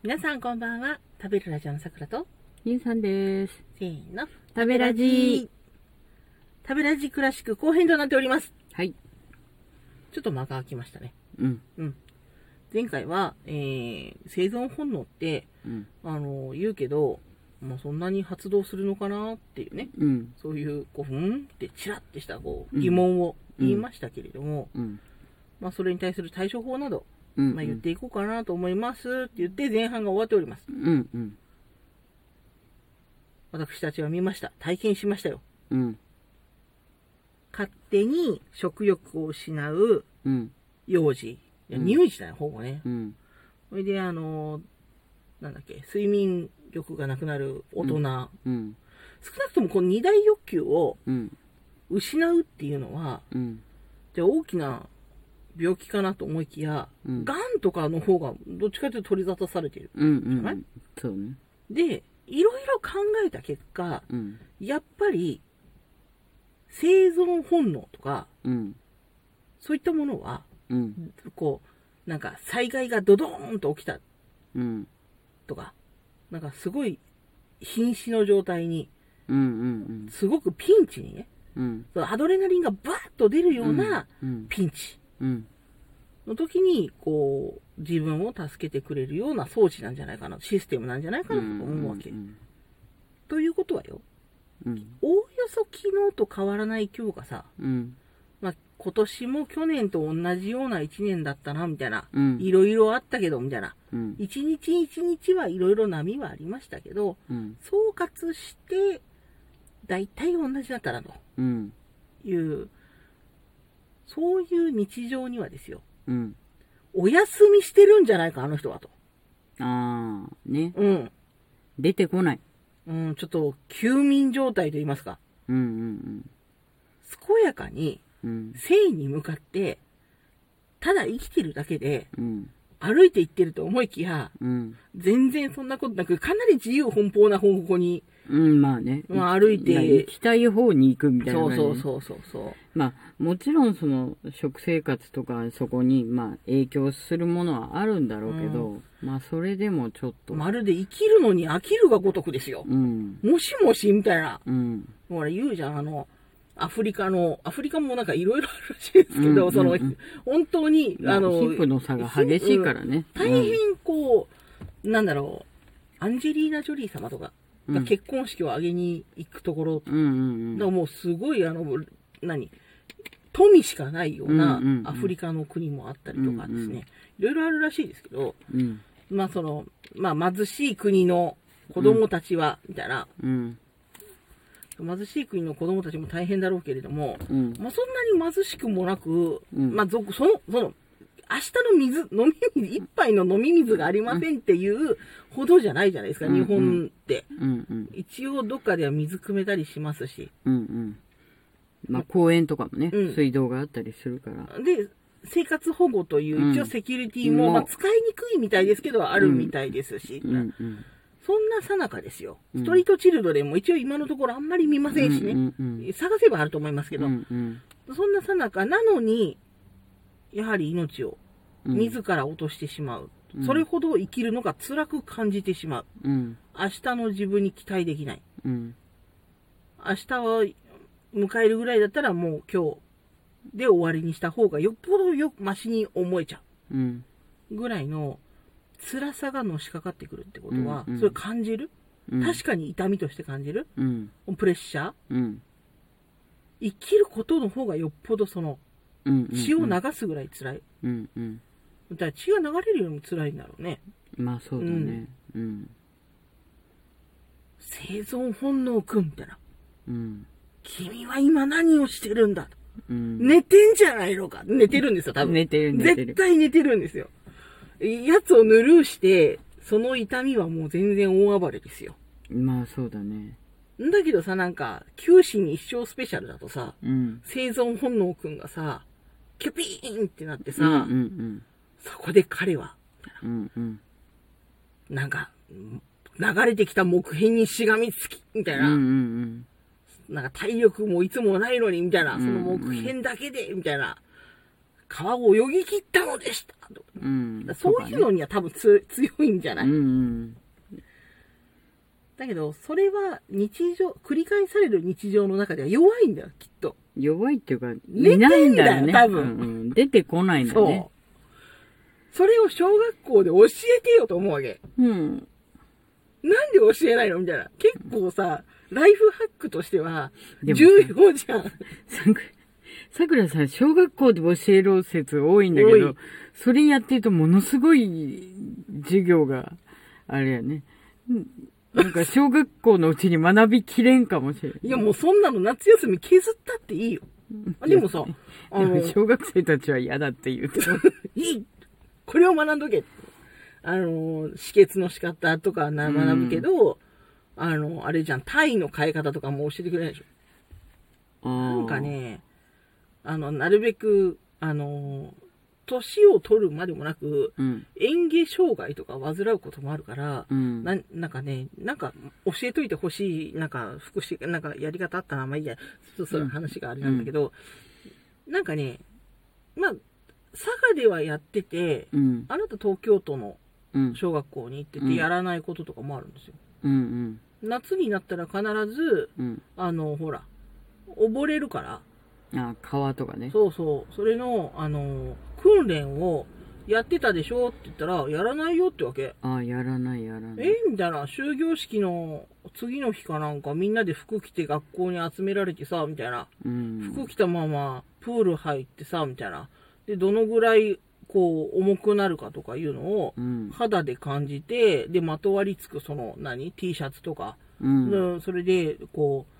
皆さんこんばんは。食べるラジオのさくらと、ゆうさんです。せーの。食べラジ食べラジクラシック後編となっております。はい。ちょっと間が空きましたね。うん。うん。前回は、えー、生存本能って、うん。あの、言うけど、もうそんなに発動するのかなっていうね、うん。そういう、こう、ふんってチラッてした、こう、うん疑問を言いましたけれども、うん。まあ、それに対する対処法など、うん。まあ、言っていこうかなと思いますって言って前半が終わっております。うん。うん。私たちは見ました。体験しましたよ。うん。勝手に食欲を失ううん。幼児。いやうん乳児だよ、ほぼね。うん。それで、あの、なんだっけ、睡眠力がなくなる大人。うん。少なくともこの二大欲求をうん。失うっていうのは、うん。じゃあ大きな病気かなと思いきや、うん癌とかの方がどっちかというと取り沙汰されている。うん。うん。はいそうね。で、いろいろ考えた結果、うん。やっぱり、生存本能とか、うん。そういったものは、うん。こう、なんか災害がドドーンと起きたうん。とか、なんかすごい瀕死の状態に、うん。うん。すごくピンチにね、うん。アドレナリンがバーッと出るようなうん。ピンチうん。の時に、こう、自分を助けてくれるような装置なんじゃないかな、システムなんじゃないかなと思うわけ。うん。ということはよ、うん。おおよそ昨日と変わらない今日がさ、うん。まあ、今年も去年と同じような一年だったな、みたいな。うん。いろいろあったけど、みたいな。うん。一日一日はいろいろ波はありましたけど、うん。総括して、大体同じだったなとうん。いう、そういう日常にはですよ、うん。お休みしてるんじゃないか、あの人はと。ああ、ね。うん。出てこない。うん、ちょっと休眠状態と言いますか、うん。うん。健やかにうん。生に向かって、ただ生きてるだけでうん。歩いていってると思いきや、うん。全然そんなことなく、かなり自由奔放な方向に、うん、まあね。まあ歩いてや行きたい方に行くみたいなそう感じ。そうそうそうそう。まあ、もちろんその食生活とかそこにまあ影響するものはあるんだろうけど、まあそれでもちょっと、まるで生きるのに飽きるがごとくですよ。うん、もしもしみたいな。うん、ほら言うじゃん、あの、アフリカの、アフリカもなんかいろいろあるらしいですけど、うんその、うんうん本当に、まああの、貧富の差が激しいからね。大変こう、なんだろう、アンジェリーナ・ジョリー様とかがうん。結婚式を挙げに行くところ、うん、うん、うん。だからもうすごい、あの、何、富しかないようなアフリカの国もあったりとかですね、いろいろあるらしいですけど、うん、まあその、まあ貧しい国の子供たちは、みたいな、うん、貧しい国の子供たちも大変だろうけれども、うん、まあ、そんなに貧しくもなく、うん。まあ、ぞその、その、明日の水、飲み水、一杯の飲み水がありませんっていうほどじゃないじゃないですか、うん日本って。うん、うん、一応どっかでは水汲めたりしますし。うん、うん。まあ公園とかもね、うん水道があったりするから。で、生活保護という一応セキュリティも、うんまあ、使いにくいみたいですけど、あるみたいですし。うん、うん。そんなさなかですよ。うんストリートチルドレンも一応今のところあんまり見ませんしね。うん、うん、探せばあると思いますけど、うん、うん。そんなさなかなのに、やはり命をうん。自ら落としてしまう。うん。それほど生きるのが辛く感じてしまう。うん、明日の自分に期待できない。うん、明日は迎えるぐらいだったらもう今日で終わりにした方がよっぽどよマシに思えちゃう。ぐらいの辛さがのしかかってくるってことは、うんうん。それ感じる、うん。確かに痛みとして感じる？うん、プレッシャー？うん。生きることの方がよっぽどそのうん、血を流すぐらい辛い。うん、うん。だから血が流れるよりも辛いんだろうね。まあそうだね。うん。生存本能くんみたいな。うん。君は今何をしてるんだうん。寝てんじゃないのか寝てるんですよ、多分。寝てる寝てる絶対寝てるんですよ。やつをぬるーして、その痛みはもう全然大暴れですよ。まあそうだね。んだけどさ、なんか、九死に一生スペシャルだとさ、うん。生存本能くんがさ、キュピーンってなってさ、うんうんそこで彼は、うん。うんうん。なんか、流れてきた木片にしがみつき、みたいな、うんうんなんか体力もいつもないのに、みたいな、そうんうんの木片だけで、みたいな川を泳ぎ切ったのでしたとうん。そういうのには多分つ強いんじゃない、うんうん。だけど、それは日常、繰り返される日常の中では弱いんだよ、きっと。弱いっていうか、寝ないんだよね。多分うんうん出てこないんだそう。ね。それを小学校で教えてよと思うわけ。うん。なんで教えないの？みたいな。結構さ、ライフハックとしては、重要じゃん。さくらさん、小学校で教えろ説多いんだけど、それやってるとものすごい授業が、あれやね。うんなんか小学校のうちに学びきれんかもしれない。いや、もうそんなの夏休み削ったっていいよ。あでもさ、あの小学生たちは嫌だって言うと。いい。これを学んどけ。あの、止血の仕方とかな学ぶけど、あの、あれじゃん、体位の変え方とかも教えてくれないでしょ。ななんか。ね、あの、なるべく、あの、年を取るまでもなく、うん。嚥下障害とか患うこともあるから、うん。ななんかね、なんか教えといてほしい、なんか福祉、なんかやり方あったな、まあいいや、そうそううん話があれなんだけど、なんかね、まあ、佐賀ではやってて、うん。あなた東京都のうん。小学校に行ってうんてやらないこととかもあるんですよ。うん。夏になったら必ず、うん。あの、ほら、溺れるから、あ、川とかね。そうそう、それの、あの、訓練をやってたでしょって言ったら、やらないよってわけ。あ、やらない、やらない。えみたいな、終業式の次の日かなんかみんなで服着て学校に集められてさ、みたいな。うん。服着たままプール入ってさ、みたいな。で、どのぐらい、こう、重くなるかとかいうのをうん。肌で感じて、で、まとわりつくその、何 ?T シャツとか。うん。うんそれで、こう、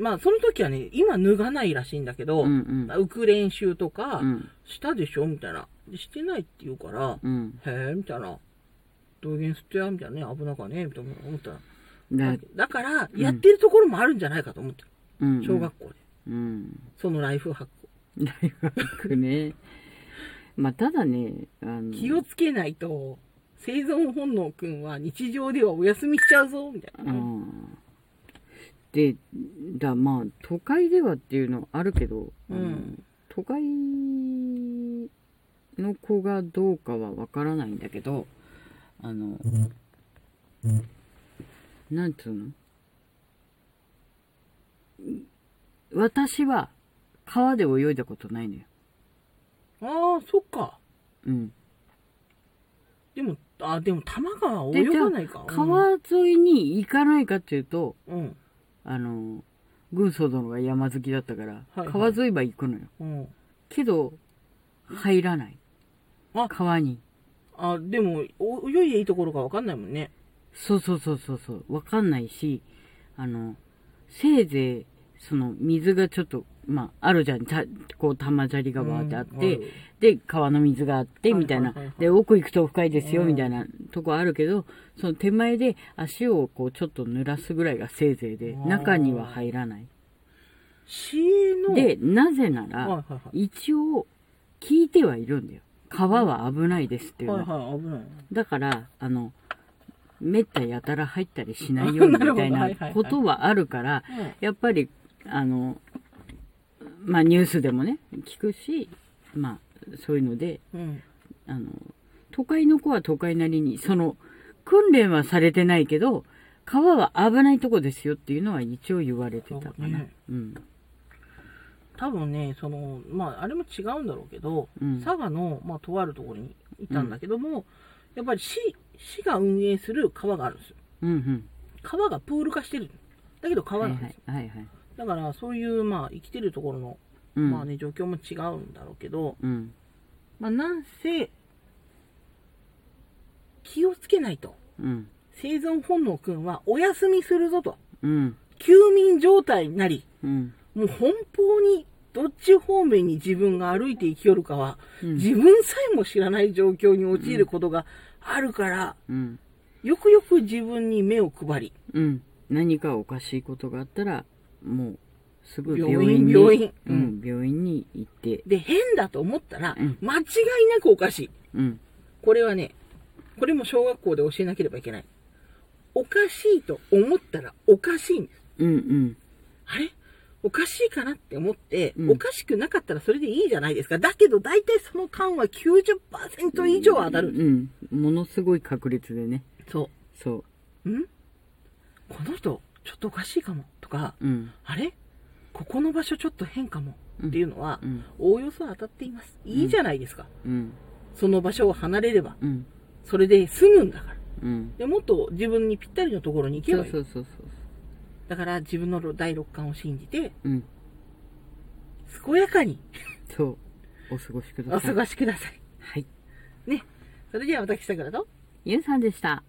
まあ、その時はね、今脱がないらしいんだけど、うん。浮く練習とかう、ん。したでしょみたいな。でしてないって言うから、うん。へえ、みたいな。道元吸ってや、みたいなね、危なかね、みたいな思ったら。だから、やってるところもあるんじゃないかと思ってる。うん。小学校で。うん。そのライフハック。大学ね。まあ、ただね、あの、気をつけないと、生存本能くんは日常ではお休みしちゃうぞ、みたいな。うん。で、だ、まあ、都会ではっていうのあるけど、うん都会の子がどうかはわからないんだけど、あの、なんつうの？私は川で泳いだことないのよ。ああ、そっか。うん。でも、あでも、多摩川で泳がないか。川沿いに行かないかっていうと、うん。あの、軍曹殿が山好きだったから、はい川沿いは行くのよ。うん。けど、入らない。あ川に。あ、でも、お泳いでいいところかわかんないもんね。そうそうそうそうそう。わかんないし、あの、せいぜい、その、水がちょっと、まあ、あるじゃん。たこう、玉砂利がバーってあって、うんるで、川の水があって、はいみたいな。で、奥行くと深いですよ、うんみたいなとこあるけど、その手前で足をこう、ちょっと濡らすぐらいがせいぜいで、中には入らない。で、なぜなはいら、はいはい。一応、聞いてはいるんだよ。川は危ないですっていうのは。はいはい、危ない。だから、あの、めったやたら入ったりしないようにみたいなことはあるから、うんやっぱり、あの、まあニュースでもね、聞くし、まあそういうので、うん。あの、都会の子は都会なりに、その、訓練はされてないけど、川は危ないとこですよっていうのは一応言われてたかな。そうねうん。多分ね、その、まあ、あれも違うんだろうけど、うん佐賀の、まあ、とあるところにいたんだけども、やっぱり市、市が運営する川があるんですよ。うんうん。川がプール化してる。だけど川はいなんですよ。はい。はいはい。だから、そういう、まあ、生きてるところの、うん。まあね、状況も違うんだろうけど、うん。まあ、なんせ、気をつけないと。うん。生存本能くんはお休みするぞと。うん。休眠状態になり、うん。もう奔放にどっち方面に自分が歩いて生きよるかは、うん自分さえも知らない状況に陥ることがあるから、うん。よくよく自分に目を配り、うん。何かおかしいことがあったら、もう、すぐ病院病院に、病院ううんん、病院に行って、で、変だと思ったらうん、間違いなくおかしい。うん。これはね、これも小学校で教えなければいけない。おかしいと思ったらおかしいんです。うん、うん。あれ？おかしいかなって思って、うんおかしくなかったらそれでいいじゃないですか。だけど大体その間は90%以上当たる。うん。ものすごい確率でね。そそう。う。ん？この人、ちょっとおかしいかも。とか、うん。あれ？ここの場所ちょっと変かも。っていうのは、うん。おおよそ当たっています。いいじゃないですか。うん。その場所を離れれば、うん。それで済むんだから。うん。でもっと自分にぴったりのところに行けそうばいい。そうそうそう。だから自分の第六感を信じて、うん。健やかにそう。お過ごしください。お過ごしください。はい。ね。それでは私、さくらと、ゆうさんでした。